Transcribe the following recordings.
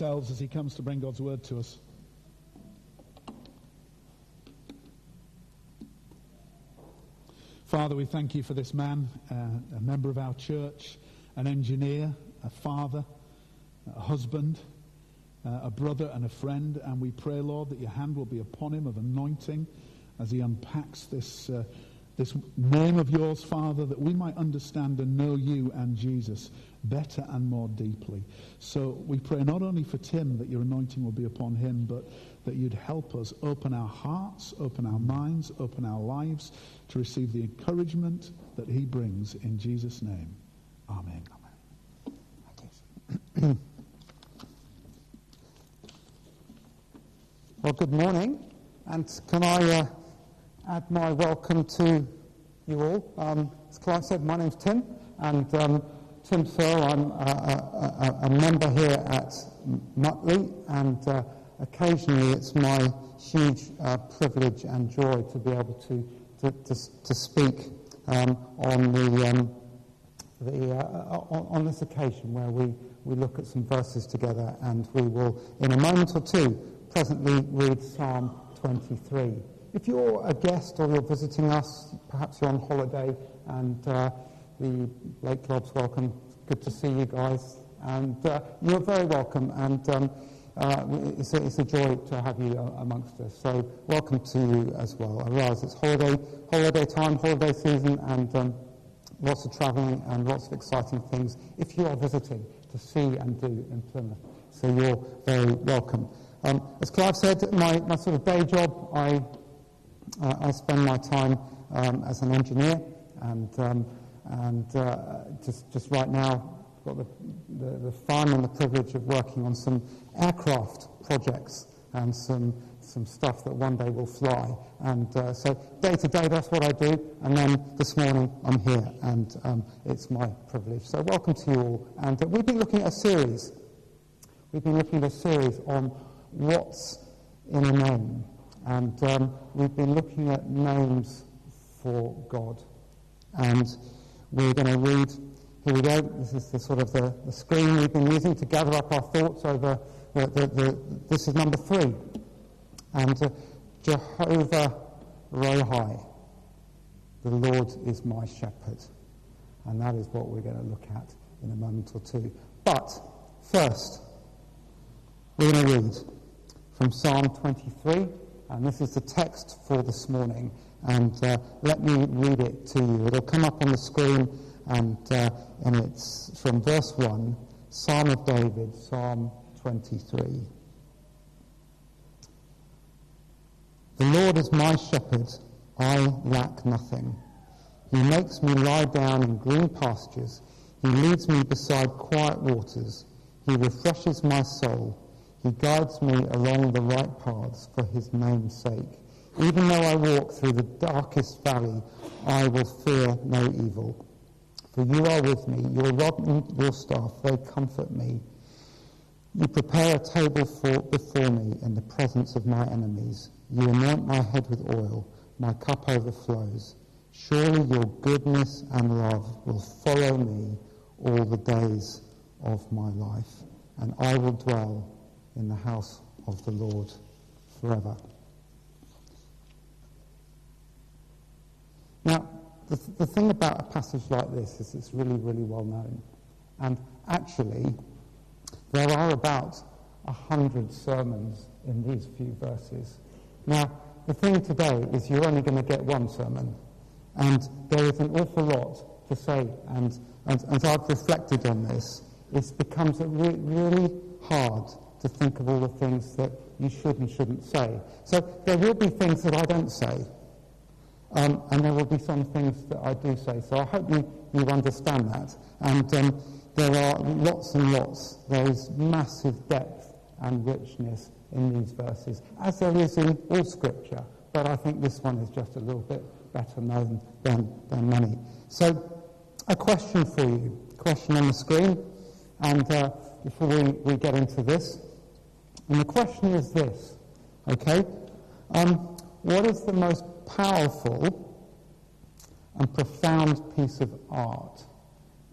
ourselves as he comes to bring God's word to us. Father, we thank you for this man, uh, a member of our church, an engineer, a father, a husband, uh, a brother, and a friend. And we pray, Lord, that your hand will be upon him of anointing as he unpacks this, uh, this name of yours, Father, that we might understand and know you and Jesus better and more deeply. So we pray not only for Tim that your anointing will be upon him, but that you'd help us open our hearts, open our minds, open our lives to receive the encouragement that he brings in Jesus' name. Amen. Amen. well, good morning, and can I uh, add my welcome to you all? Um, as Clive said, my name's Tim, and um, Tim Searle. I'm a, a, a, member here at Mutley, and uh, occasionally it's my huge uh, privilege and joy to be able to, to, to, to speak um, on, the, um, the, uh, on, on, this occasion where we, we look at some verses together, and we will, in a moment or two, presently read Psalm 23. If you're a guest or you're visiting us, perhaps you're on holiday and uh, the Lake Club's welcome. Good to see you guys. And uh, you're very welcome. And um, uh, it's, a, it's, a, joy to have you uh, amongst us. So welcome to you as well. I realise it's holiday, holiday time, holiday season, and um, lots of travelling and lots of exciting things if you are visiting to see and do in Plymouth. So you're very welcome. Um, as Clive said, my, my sort of day job, I, uh, I spend my time um, as an engineer and um, and uh, just, just right now, I've got the, the, the fun and the privilege of working on some aircraft projects and some, some stuff that one day will fly. And uh, so day to day, that's what I do. And then this morning, I'm here, and um, it's my privilege. So welcome to you all. And uh, we've been looking at a series. We've been looking at a series on what's in a name. And um, we've been looking at names for God. And we're going to read, here we go, this is the sort of the, the screen we've been using to gather up our thoughts over, the, the, the this is number three. And uh, Jehovah Rohi, the Lord is my shepherd. And that is what we're going to look at in a moment or two. But first, we're going to read from Psalm 23, and this is the text for this morning. And uh, let me read it to you. It'll come up on the screen, and, uh, and it's from verse 1, Psalm of David, Psalm 23. The Lord is my shepherd, I lack nothing. He makes me lie down in green pastures. He leads me beside quiet waters. He refreshes my soul. He guides me along the right paths for his name's sake. Even though I walk through the darkest valley, I will fear no evil. For you are with me, your rod and your staff, they comfort me. You prepare a table for, before me in the presence of my enemies. You anoint my head with oil, my cup overflows. Surely your goodness and love will follow me all the days of my life, and I will dwell in the house of the Lord forever. Now, the, th- the thing about a passage like this is it's really, really well known. And actually, there are about a hundred sermons in these few verses. Now, the thing today is you're only going to get one sermon. And there is an awful lot to say. And, and as I've reflected on this, it becomes re- really hard to think of all the things that you should and shouldn't say. So there will be things that I don't say. Um, and there will be some things that I do say. So I hope you, you understand that. And um, there are lots and lots. There is massive depth and richness in these verses, as there is in all Scripture. But I think this one is just a little bit better known than, than many. So, a question for you. Question on the screen. And uh, before we, we get into this, and the question is this, okay? Um, what is the most powerful and profound piece of art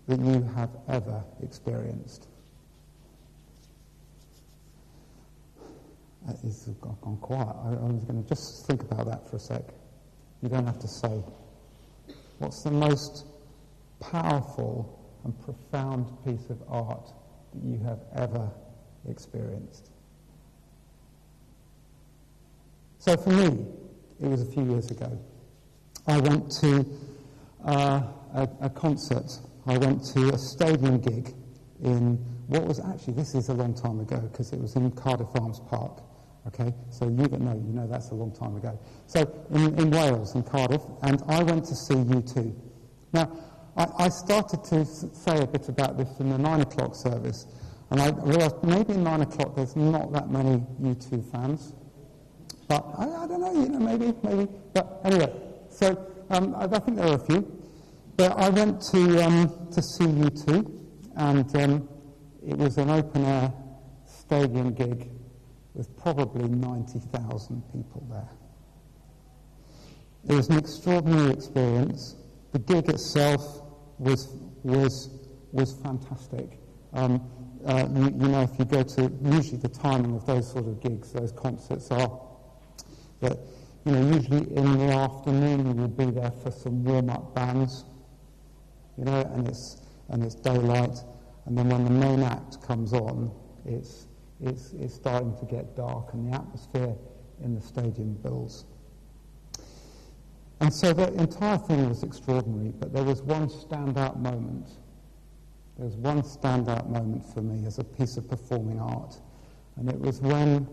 that you have ever experienced? he's gone, gone quiet. I, I was going to just think about that for a sec. You don't have to say. What's the most powerful and profound piece of art that you have ever experienced? So for me, it was a few years ago. I went to uh, a, a concert. I went to a stadium gig in what was actually, this is a long time ago because it was in Cardiff Arms Park. Okay, so you know, you know that's a long time ago. So in, in Wales, in Cardiff, and I went to see U2. Now, I, I started to say a bit about this in the nine o'clock service, and I realised maybe in nine o'clock there's not that many U2 fans. But I, I, don't know, you know, maybe, maybe. But anyway, so um, I, I, think there are a few. But I went to um, to see U2, and um, it was an open air stadium gig with probably 90,000 people there. It was an extraordinary experience. The gig itself was, was, was fantastic. Um, uh, you, you, know, if you go to, usually the timing of those sort of gigs, those concerts are that, you know, usually in the afternoon we'll be there for some warm-up bands, you know, and it's, and it's daylight, and then when the main act comes on, it's it's, it's starting to get dark and the atmosphere in the stadium builds. And so the entire thing was extraordinary, but there was one standout moment. There was one standout moment for me as a piece of performing art, and it was when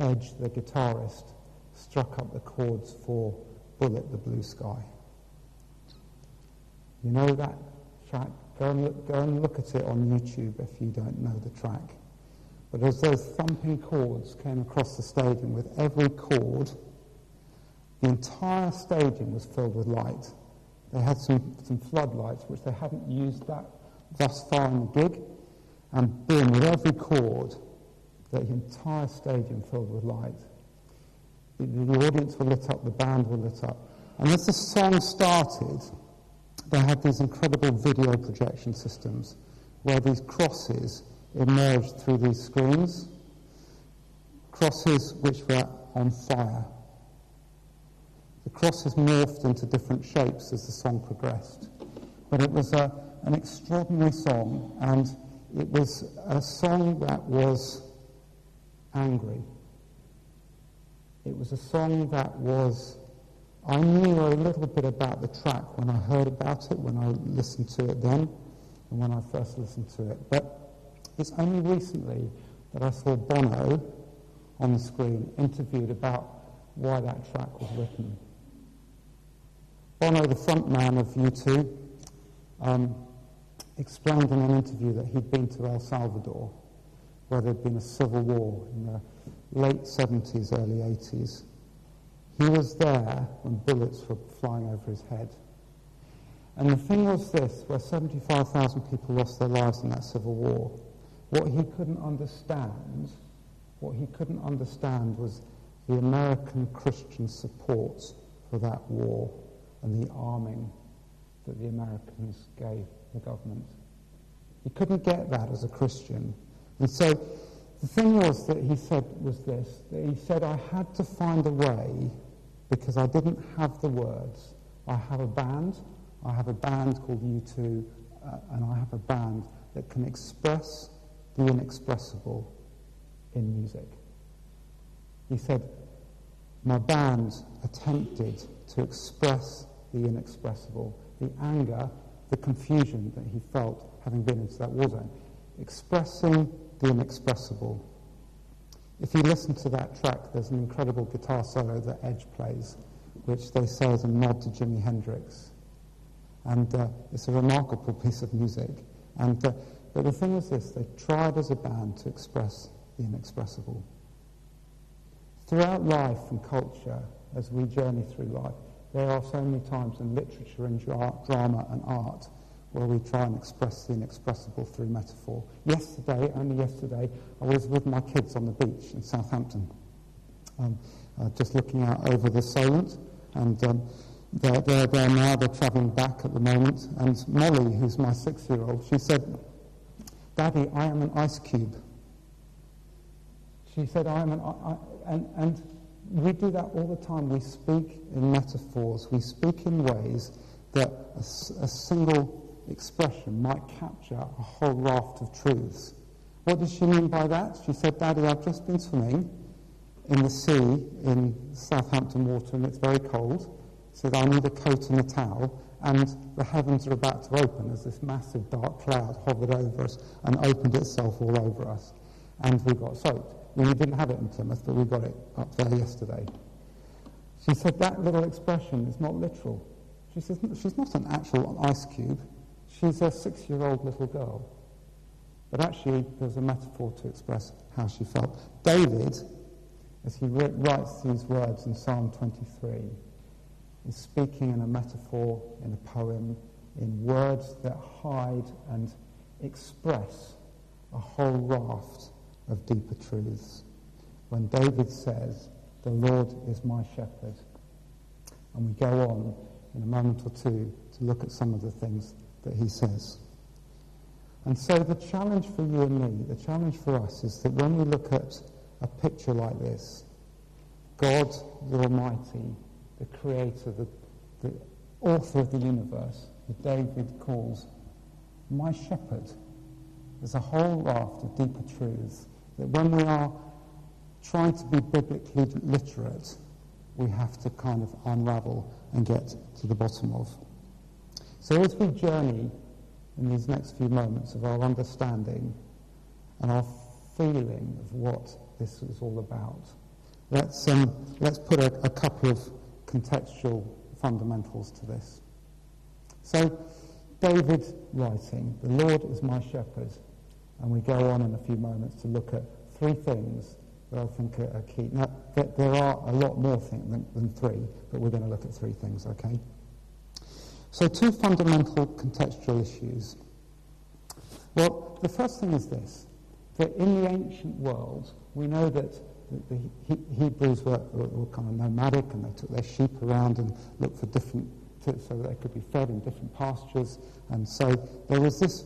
Edge, the guitarist, struck up the chords for Bullet the Blue Sky. You know that track? Go and, look, go and look at it on YouTube if you don't know the track. But as those thumping chords came across the stadium, with every chord, the entire stadium was filled with light. They had some, some floodlights, which they hadn't used that thus far in the gig. And boom, with every chord, the entire stadium filled with light. The, audience were lit up, the band were lit up. And as the song started, they had these incredible video projection systems where these crosses emerged through these screens, crosses which were on fire. The crosses morphed into different shapes as the song progressed. But it was a, an extraordinary song, and it was a song that was angry. It was a song that was. I knew a little bit about the track when I heard about it, when I listened to it then, and when I first listened to it. But it's only recently that I saw Bono on the screen interviewed about why that track was written. Bono, the front man of U2, um, explained in an interview that he'd been to El Salvador, where there'd been a civil war in the late 70s, early 80s. He was there when bullets were flying over his head. And the thing was this, where 75,000 people lost their lives in that civil war, what he couldn't understand, what he couldn't understand was the American Christian support for that war and the arming that the Americans gave the government. He couldn't get that as a Christian. And so the thing was that he said was this, that he said, I had to find a way because I didn't have the words. I have a band, I have a band called U2, uh, and I have a band that can express the inexpressible in music. He said, My band attempted to express the inexpressible, the anger, the confusion that he felt having been into that war zone, expressing the inexpressible. If you listen to that track, there's an incredible guitar solo that Edge plays, which they say is a nod to Jimi Hendrix. And uh, it's a remarkable piece of music. And uh, but the thing is this, they tried as a band to express the inexpressible. Throughout life and culture, as we journey through life, there are so many times in literature and dra- drama and art where we try and express the inexpressible through metaphor. Yesterday, only yesterday, I was with my kids on the beach in Southampton, um, uh, just looking out over the Solent, and um, they're, they're there now, they're travelling back at the moment, and Molly, who's my six-year-old, she said, Daddy, I am an ice cube. She said, I'm an, I, I, and, and we do that all the time. We speak in metaphors. We speak in ways that a, a single expression might capture a whole raft of truths. What does she mean by that? She said, Daddy, I've just been swimming in the sea in Southampton water and it's very cold. So I need a coat and a towel and the heavens are about to open as this massive dark cloud hovered over us and opened itself all over us. And we got soaked. we didn't have it in Plymouth, but we got it up there yesterday. She said that little expression is not literal. She says she's not an actual ice cube. She's a six-year-old little girl. But actually, there's a metaphor to express how she felt. David, as he writes these words in Psalm 23, is speaking in a metaphor, in a poem, in words that hide and express a whole raft of deeper truths. When David says, The Lord is my shepherd. And we go on in a moment or two to look at some of the things that he says. And so the challenge for you and me, the challenge for us is that when we look at a picture like this, God the Almighty, the creator, the, the author of the universe, who David calls my shepherd, there's a whole raft of deeper truths that when we are trying to be biblically literate, we have to kind of unravel and get to the bottom of. So as we journey in these next few moments of our understanding and our feeling of what this is all about, let's, um, let's put a, a couple of contextual fundamentals to this. So, David writing, The Lord is my shepherd, and we go on in a few moments to look at three things that I think are, key. Now, there, are a lot more things than, than three, but we're going to look at three things, okay? So, two fundamental contextual issues. Well, the first thing is this that in the ancient world, we know that the, Hebrews were, were, kind of nomadic and they took their sheep around and looked for different, so they could be fed in different pastures. And so there was this,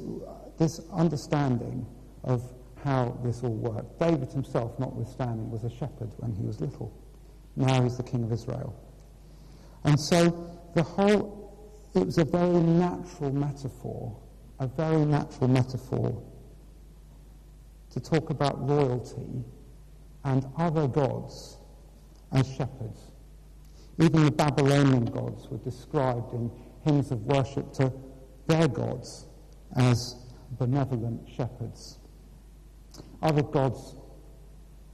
this understanding of how this all worked. David himself, notwithstanding, was a shepherd when he was little. Now he's the king of Israel. And so the whole, it was a very natural metaphor, a very natural metaphor to talk about royalty and other gods as shepherds. Even the Babylonian gods were described in hymns of worship to their gods as benevolent shepherds. Other gods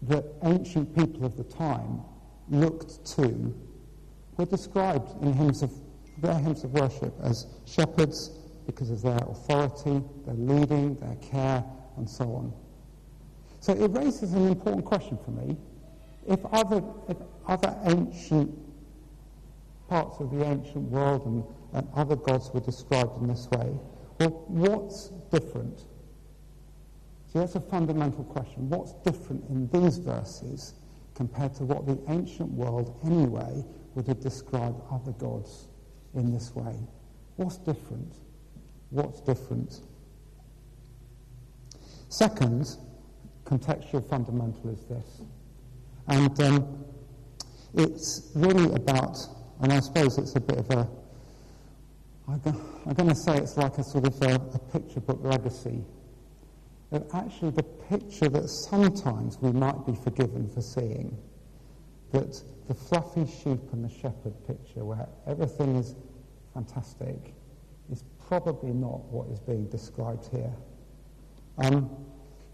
that ancient people of the time looked to were described in hymns of their hymns of worship as shepherds because of their authority, their leading, their care, and so on. So it raises an important question for me. If other, if other ancient parts of the ancient world and, and other gods were described in this way, well, what's different? So that's a fundamental question. What's different in these verses compared to what the ancient world anyway would have described other gods in this way? What's different? What's different? Second, contextual fundamental is this. And um, it's really about, and I suppose it's a bit of a, I'm going to say it's like a sort of a, a picture book legacy. That actually the picture that sometimes we might be forgiven for seeing, that the fluffy sheep and the shepherd picture where everything is fantastic, is probably not what is being described here. Um,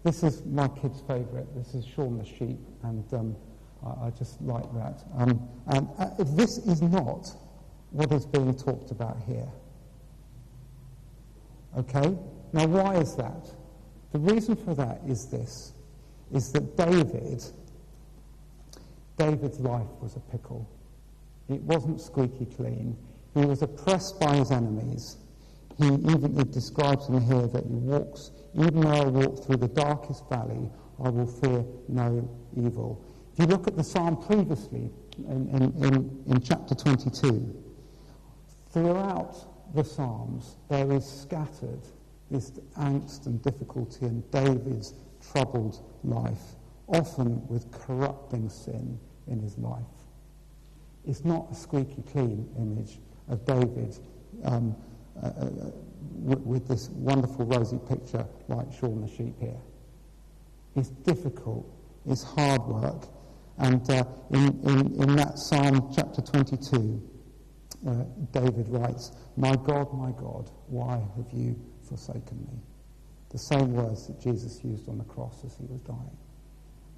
this is my kid's favourite. This is Shaun the Sheep, and um, I, I, just like that. Um, and uh, this is not what is being talked about here. Okay? Now, why is that? The reason for that is this, is that David, David's life was a pickle. It wasn't squeaky clean. He was oppressed by his enemies. He even it describes in here that he walks even though I walk through the darkest valley, I will fear no evil. If you look at the psalm previously, in, in, in, in chapter 22, throughout the psalms there is scattered this angst and difficulty in David's troubled life often with corrupting sin in his life. It's not a squeaky clean image of David um, uh, uh, with this wonderful rosy picture like Shaun the sheep here. It's difficult, it's hard work. And uh, in, in, in that Psalm chapter 22, uh, David writes, My God, my God, why have you forsaken me? The same words that Jesus used on the cross as he was dying.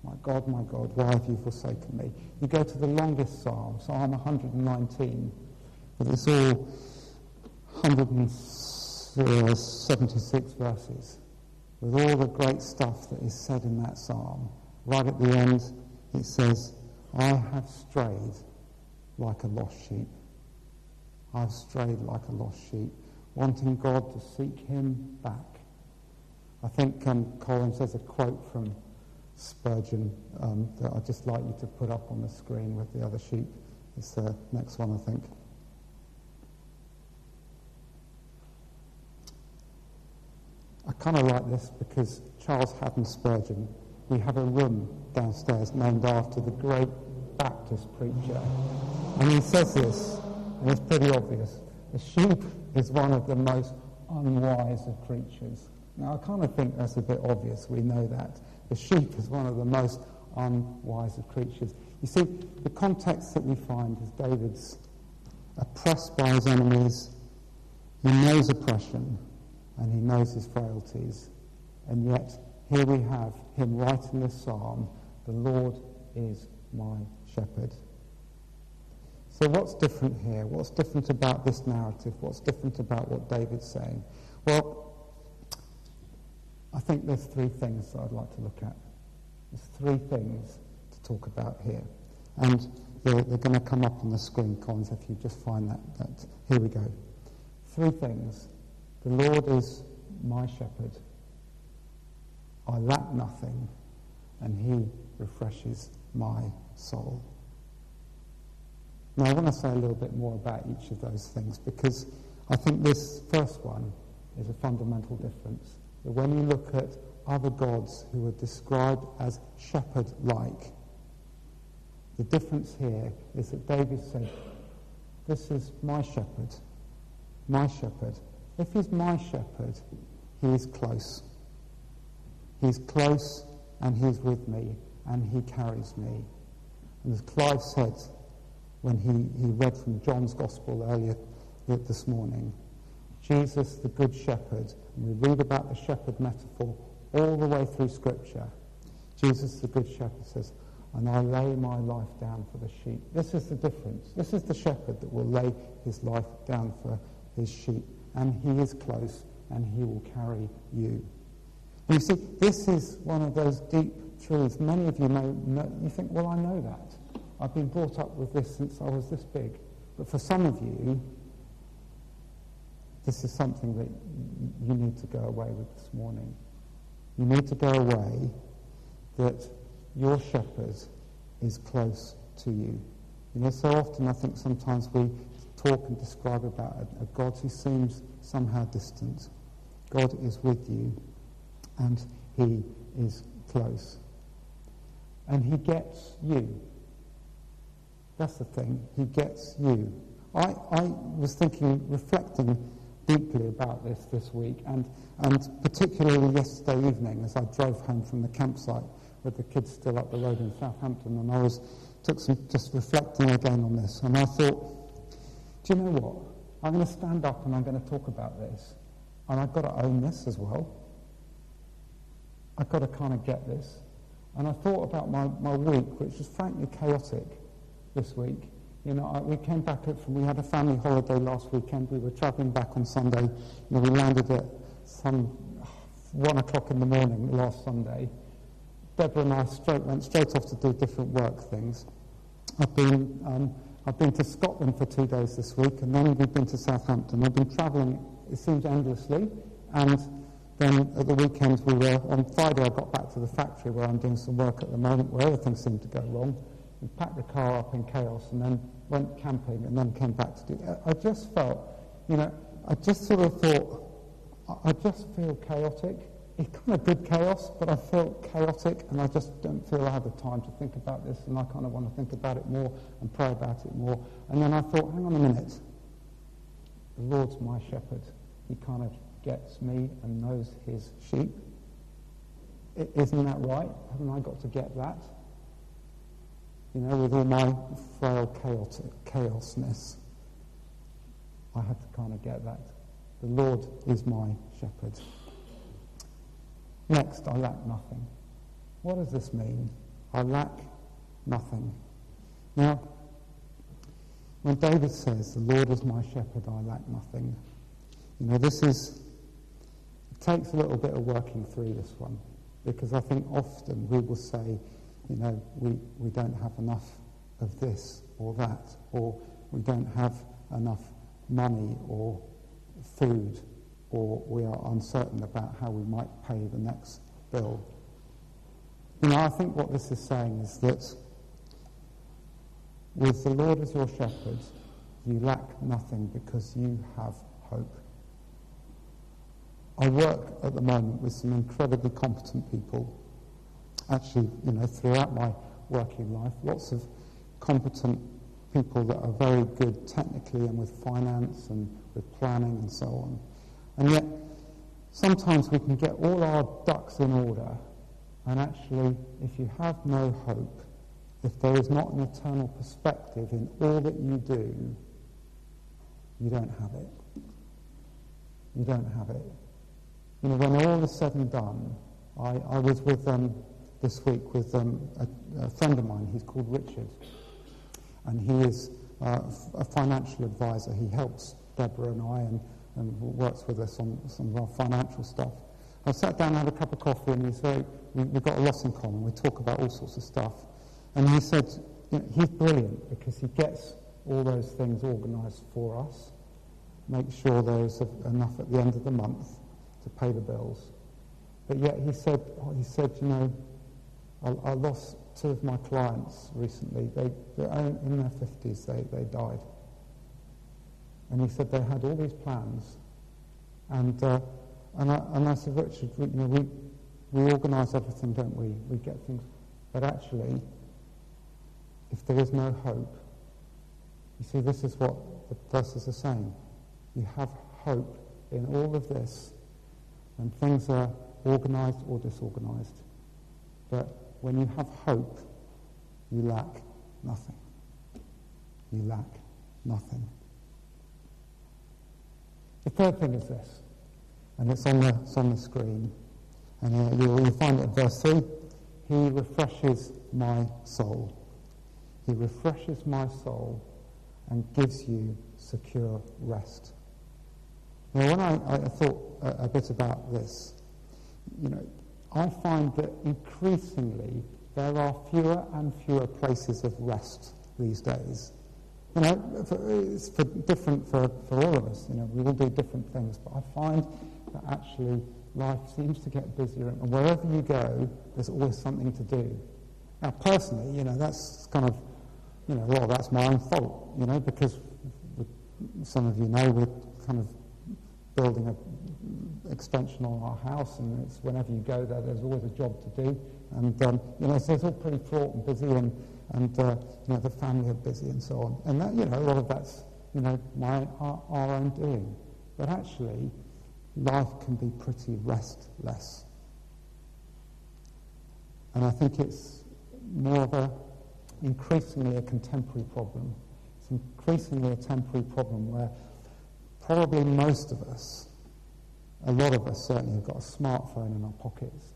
My God, my God, why have you forsaken me? You go to the longest psalm, Psalm 119, but it's all 176 verses with all the great stuff that is said in that psalm. Right at the end, it says, I have strayed like a lost sheep. I've strayed like a lost sheep, wanting God to seek him back. I think um, Colin says a quote from Spurgeon um, that I'd just like you to put up on the screen with the other sheep. It's the next one, I think. I kind of like this because Charles Haddon Spurgeon, we have a room downstairs named after the great Baptist preacher. And he says this, and it's pretty obvious. The sheep is one of the most unwise of creatures. Now, I kind of think that's a bit obvious. We know that. The sheep is one of the most unwise of creatures. You see, the context that we find is David's oppressed by his enemies. He knows oppression and he knows his frailties. And yet, here we have him writing this psalm The Lord is my shepherd. So, what's different here? What's different about this narrative? What's different about what David's saying? Well, I think there's three things that I'd like to look at. There's three things to talk about here. And they're, they're going to come up on the screen, Collins, if you just find that, that. Here we go. Three things the Lord is my shepherd. I lack nothing, and he refreshes my soul. Now, I want to say a little bit more about each of those things because I think this first one is a fundamental difference. When you look at other gods who are described as shepherd like, the difference here is that David said, This is my shepherd, my shepherd, if he's my shepherd, he is close. He's close and he's with me and he carries me. And as Clive said when he, he read from John's Gospel earlier this morning, Jesus, the Good Shepherd, and we read about the shepherd metaphor all the way through Scripture. Jesus, the Good Shepherd, says, and I lay my life down for the sheep. This is the difference. This is the shepherd that will lay his life down for his sheep and he is close and he will carry you. You see, this is one of those deep truths. Many of you know, know, you think, well, I know that. I've been brought up with this since I was this big. But for some of you, this is something that you need to go away with this morning. You need to go away that your shepherd is close to you. You know, so often I think sometimes we talk and describe about a, a God who seems somehow distant. God is with you and he is close. And he gets you. That's the thing. He gets you. I, I was thinking, reflecting deeply about this this week, and, and particularly yesterday evening as I drove home from the campsite with the kids still up the road in Southampton, and I was took some just reflecting again on this, and I thought, do you know what? I'm going to stand up and I'm going to talk about this. And I've got to own this as well. I've got to kind of get this. And I thought about my, my week, which was frankly chaotic this week. You know, I, we came back from, we had a family holiday last weekend. We were travelling back on Sunday. You know, we landed at some one o'clock in the morning last Sunday. Deborah and I straight, went straight off to do different work things. I've been um, I've been to Scotland for two days this week, and then we've been to Southampton. I've been travelling, it seems, endlessly. And then at the weekend, we were, on Friday, I got back to the factory where I'm doing some work at the moment, where everything seemed to go wrong. We packed the car up in chaos and then went camping and then came back to do it. I just felt, you know, I just sort of thought, I just feel chaotic. it's kind of good chaos, but I feel chaotic and I just don't feel I have the time to think about this and I kind of want to think about it more and pray about it more. And then I thought, hang on a minute. The Lord's my shepherd. He kind of gets me and knows his sheep. Isn't that right? Haven't I got to get that? You know, with all my frail chaotic chaosness, I had to kind of get that. The Lord is my shepherd. Next, I lack nothing. What does this mean? I lack nothing. Now, when David says, The Lord is my shepherd, I lack nothing, you know, this is, it takes a little bit of working through this one because I think often we will say, you know, we, we don't have enough of this or that, or we don't have enough money or food or we are uncertain about how we might pay the next bill. You know, I think what this is saying is that with the Lord as your shepherd, you lack nothing because you have hope. I work at the moment with some incredibly competent people. Actually, you know, throughout my working life, lots of competent people that are very good technically and with finance and with planning and so on. And yet, sometimes we can get all our ducks in order, and actually, if you have no hope, if there is not an eternal perspective in all that you do, you don't have it. You don't have it. You know, when all is said and done, I, I was with um, this week with um, a, a, friend of mine. He's called Richard, and he is uh, a financial advisor. He helps Deborah and I and and works with us on some of our financial stuff. I sat down and had a cup of coffee, and he said, we, have got a lot in common. We talk about all sorts of stuff. And he said, you know, he's brilliant because he gets all those things organised for us, make sure there's enough at the end of the month to pay the bills. But yet he said, he said, you know, I, I lost two of my clients recently. They, they're in their 50s, they, they died. And he said they had all these plans. And, uh, and, I, and I said, Richard, we, you know, we, we organise everything, don't we? We get things. But actually, if there is no hope, you see, this is what the verses are saying. You have hope in all of this, and things are organised or disorganised. But when you have hope, you lack nothing. You lack nothing. The third thing is this, and it's on the, it's on the screen, and uh, you'll, find it in verse 3. He refreshes my soul. He refreshes my soul and gives you secure rest. Now, when I, I thought a, a bit about this, you know, I find that increasingly there are fewer and fewer places of rest these days. You know, for, it's for different for, for all of us. You know, we all do different things, but I find that actually life seems to get busier, and wherever you go, there's always something to do. Now, personally, you know, that's kind of, you know, well, that's my own fault, you know, because some of you know we're kind of building an extension on our house, and it's whenever you go there, there's always a job to do, and um, you know, so it's all pretty fraught and busy, and and uh, you know the family are busy and so on. And that, you know, a lot of that's you know my our, our own doing. But actually, life can be pretty restless. And I think it's more of a increasingly a contemporary problem. It's increasingly a temporary problem where probably most of us, a lot of us certainly, have got a smartphone in our pockets,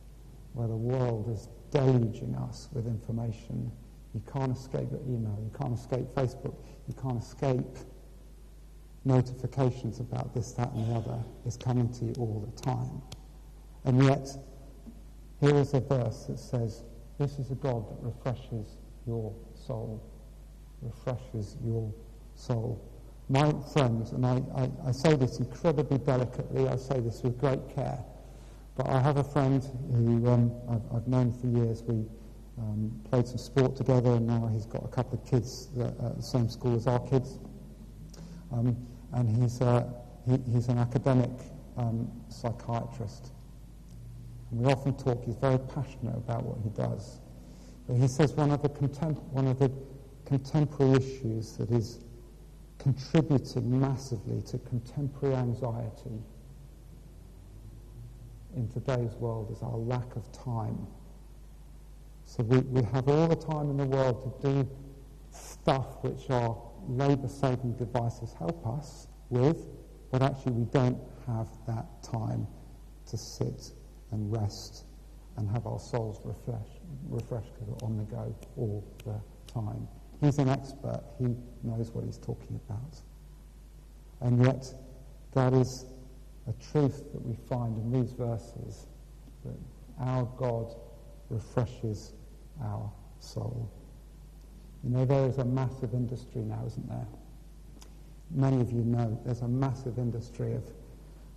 where the world is deluging us with information you can't escape your email. You can't escape Facebook. You can't escape notifications about this, that, and the other. It's coming to you all the time. And yet, here is a verse that says, This is a God that refreshes your soul. Refreshes your soul. My friends, and I, I, I say this incredibly delicately, I say this with great care, but I have a friend who um, I've, I've known for years. We um, played some sport together, and now he's got a couple of kids that at the same school as our kids. Um, and he's, uh, he, he's an academic um, psychiatrist. And we often talk, he's very passionate about what he does. But he says one of the, contem- one of the contemporary issues that is contributing massively to contemporary anxiety in today's world is our lack of time. So we, we have all the time in the world to do stuff which our labour-saving devices help us with, but actually we don't have that time to sit and rest and have our souls refreshed, refreshed on the go all the time. He's an expert. He knows what he's talking about. And yet, that is a truth that we find in these verses, that our God refreshes our soul. You know, there is a massive industry now, isn't there? Many of you know there's a massive industry of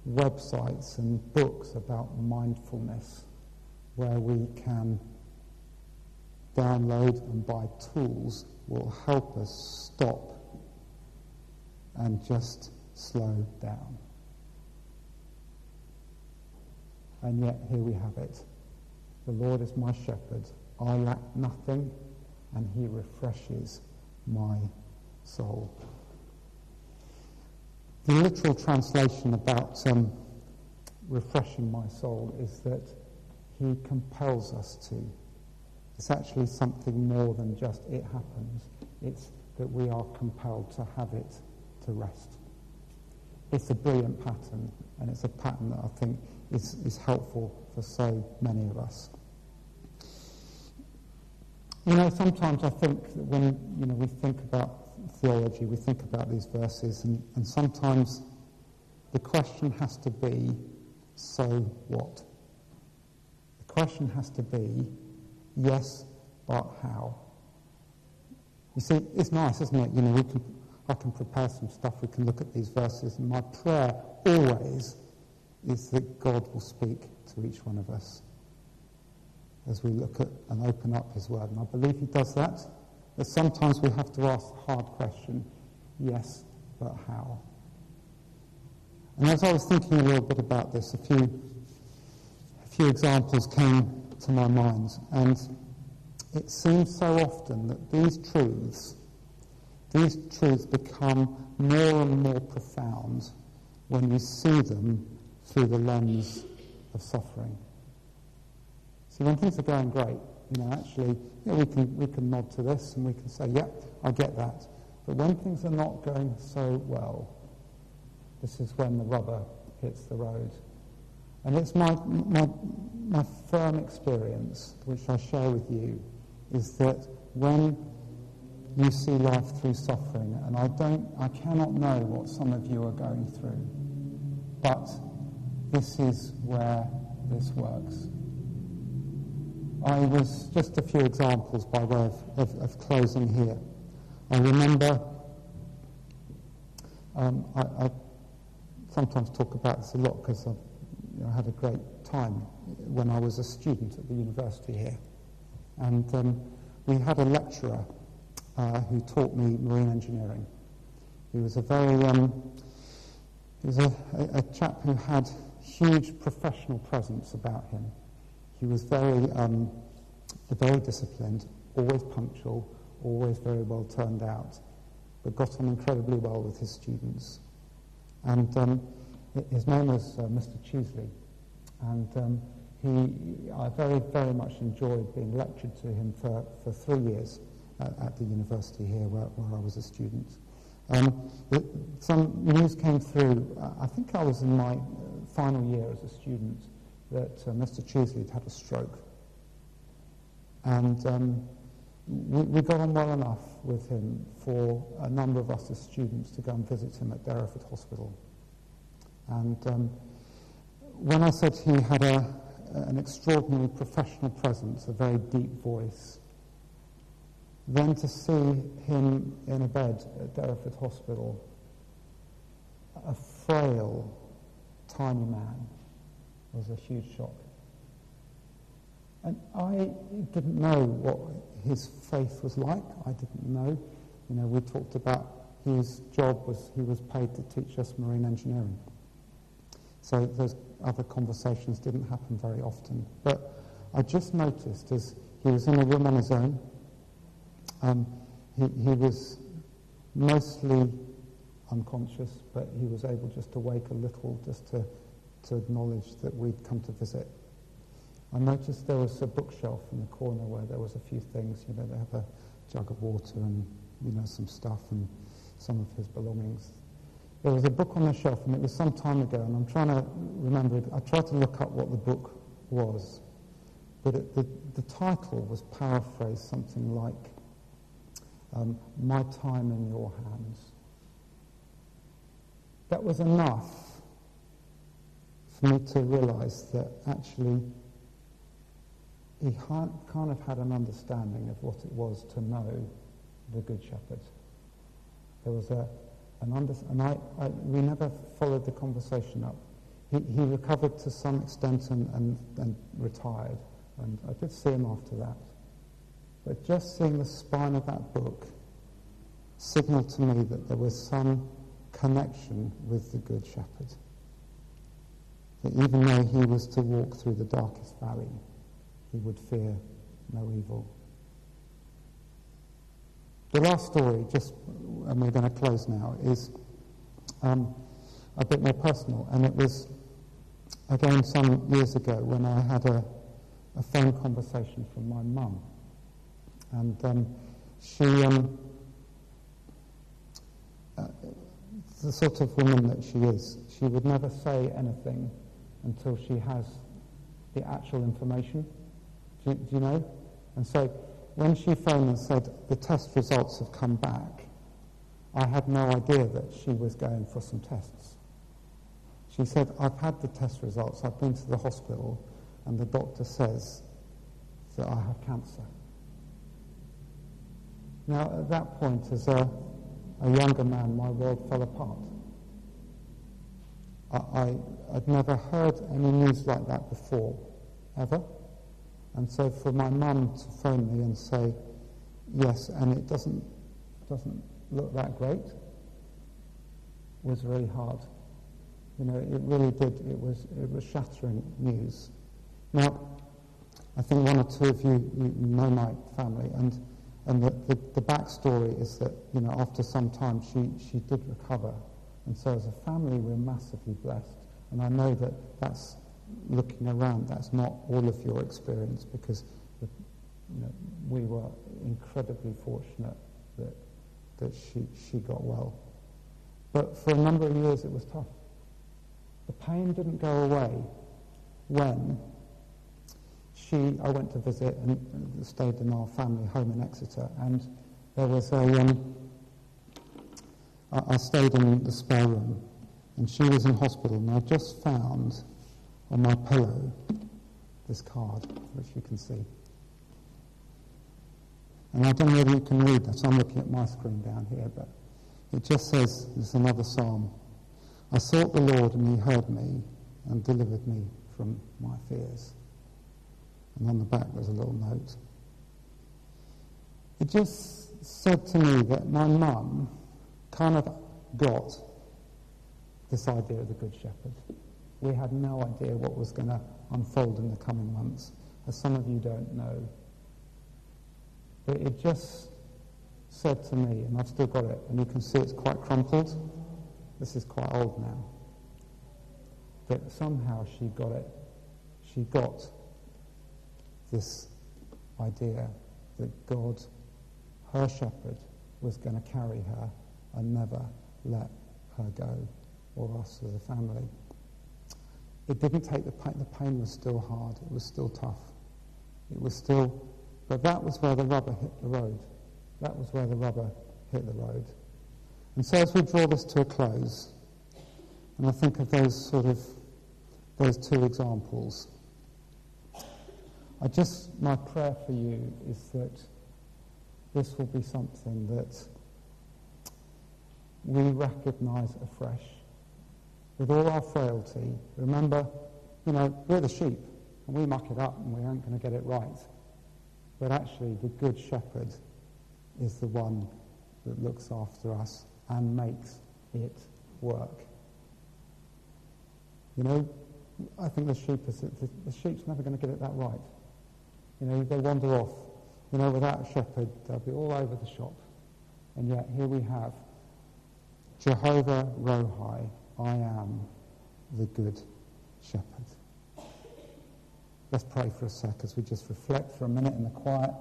websites and books about mindfulness where we can download and buy tools will help us stop and just slow down. And yet, here we have it. The Lord is my shepherd. I lack nothing and he refreshes my soul. The literal translation about um, refreshing my soul is that he compels us to. It's actually something more than just it happens. It's that we are compelled to have it to rest. It's a brilliant pattern, and it's a pattern that I think is, is helpful for so many of us. You know, sometimes I think that when you know we think about theology, we think about these verses, and, and sometimes the question has to be, so what? The question has to be, yes, but how? You see, it's nice, isn't it? You know, we can, I can prepare some stuff, we can look at these verses, and my prayer always is that God will speak to each one of us as we look at and open up His Word. And I believe He does that. But sometimes we have to ask the hard question yes, but how? And as I was thinking a little bit about this, a few, a few examples came to my mind. And it seems so often that these truths, these truths become more and more profound when you see them through the lens of suffering. See, when things are going great, you know, actually, we, can, we can nod to this and we can say, yep, I get that. But when things are not going so well, this is when the rubber hits the road. And it's my, my, my firm experience, which I share with you, is that when you see life through suffering, and I don't, I cannot know what some of you are going through, but this is where this works. I was just a few examples by way of, of, of closing here. I remember um, I, I, sometimes talk about this a lot because I you know, had a great time when I was a student at the university here. And um, we had a lecturer uh, who taught me marine engineering. He was a very, um, he was a, a, a chap who had huge professional presence about him. He was very, um, very disciplined, always punctual, always very well turned out, but got on incredibly well with his students. And um, his name was uh, Mr. Cheesley, and um, he, I very, very much enjoyed being lectured to him for, for three years at, at the university here where, where I was a student. Um, some news came through, uh, I think I was in my uh, final year as a student, that uh, Mr. Cheesley had had a stroke. And um, we, we, got on well enough with him for a number of us as students to go and visit him at Derriford Hospital. And um, when I said he had a, an extraordinary professional presence, a very deep voice, then to see him in a bed at Derriford Hospital, a frail, tiny man, was a huge shock. And I didn't know what his faith was like. I didn't know. You know, we talked about his job was he was paid to teach us marine engineering. So those other conversations didn't happen very often. But I just noticed as he was in a room on his own, um, he, he was mostly unconscious, but he was able just to wake a little, just to, to acknowledge that we'd come to visit. I noticed there was a bookshelf in the corner where there was a few things. You know, they have a jug of water and you know some stuff and some of his belongings. There was a book on the shelf, and it was some time ago, and I'm trying to remember it. I tried to look up what the book was, but it, the, the title was paraphrased something like um, My Time in Your Hands. That was enough for me to realize that actually he kind of had an understanding of what it was to know the Good Shepherd. There was a, an under, and I, I, we never followed the conversation up. He, he recovered to some extent and, and, and retired, and I did see him after that. But just seeing the spine of that book signaled to me that there was some connection with the Good Shepherd. That even though he was to walk through the darkest valley, he would fear no evil. The last story, just, and we're going to close now, is um, a bit more personal. And it was, again, some years ago when I had a, a phone conversation from my mum. And um, she, um, uh, the sort of woman that she is, she would never say anything until she has the actual information. Do, do you know? And so when she phoned and said the test results have come back, I had no idea that she was going for some tests. She said, I've had the test results, I've been to the hospital, and the doctor says that I have cancer. Now, at that point, as a, a younger man, my world fell apart. I, I, I'd never heard any news like that before, ever. And so for my mum to phone me and say, yes, and it doesn't, doesn't look that great, was very hard. You know, it really did. It was, it was shattering news. Now, I think one or two of you, you know my family, and, and the, the, the backstory is that, you know, after some time she, she did recover. And so as a family, we're massively blessed. And I know that that's looking around, that's not all of your experience because the, you know, we were incredibly fortunate that, that she, she got well. But for a number of years it was tough. The pain didn't go away when she, I went to visit and stayed in our family home in Exeter and there was a, um, I, I stayed in the spare room and she was in hospital and I just found on my pillow this card, which you can see. And I don't know whether you can read that. I'm looking at my screen down here, but it just says, there's another psalm. I sought the Lord and he heard me and delivered me from my fears. And on the back there's a little note. It just said to me that my mum kind of got this idea of the Good Shepherd we had no idea what was going to unfold in the coming months, as some of you don't know. But it just said to me, and I've still got it, and you can see it's quite crumpled. This is quite old now. That somehow she got it. She got this idea that God, her shepherd, was going to carry her and never let her go, or us as a family. It didn't take the pain. The pain was still hard. It was still tough. It was still, but that was where the rubber hit the road. That was where the rubber hit the road. And so as we draw this to a close, and I think of those sort of, those two examples, I just, my prayer for you is that this will be something that we recognize afresh with all our frailty, remember, you know, we're the sheep and we muck it up and we aren't going to get it right. But actually, the Good Shepherd is the one that looks after us and makes it work. You know, I think the sheep is, the, sheep's never going to get it that right. You know, they wander off. You know, without a shepherd, they'll be all over the shop. And yet here we have Jehovah Rohi, I am the good shepherd. Let's pray for a sec as we just reflect for a minute in the quiet.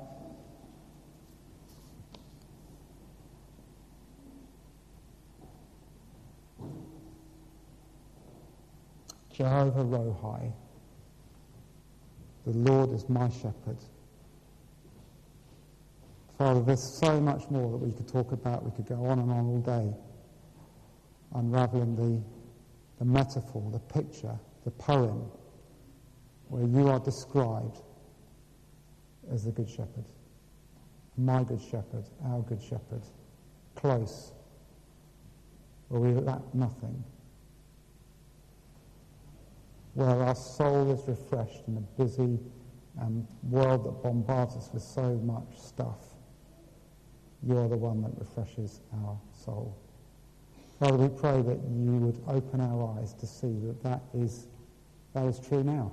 Jehovah Rohi, the Lord is my shepherd. Father, there's so much more that we could talk about. We could go on and on all day, unraveling the, the metaphor, the picture, the poem, where you are described as the Good Shepherd. My Good Shepherd, our Good Shepherd, close, where we lack nothing where our soul is refreshed in a busy um, world that bombards us with so much stuff. You're the one that refreshes our soul. Father, we pray that you would open our eyes to see that that is, that is true now.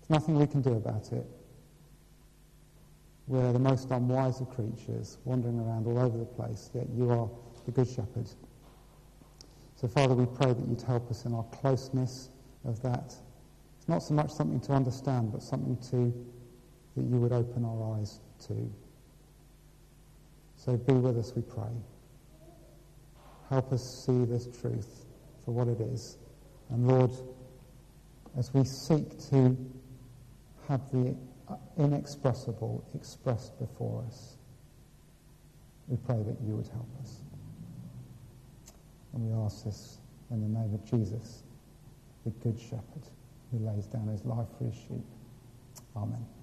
There's nothing we can do about it. We're the most unwise of creatures, wandering around all over the place, yet you are the Good Shepherd. So, Father, we pray that you'd help us in our closeness of that. It's not so much something to understand, but something to that you would open our eyes to. So be with us, we pray. Help us see this truth for what it is. And Lord, as we seek to have the inexpressible expressed before us, we pray that you would help us. And we ask this in the name of Jesus the good shepherd who lays down his life for his sheep. Amen.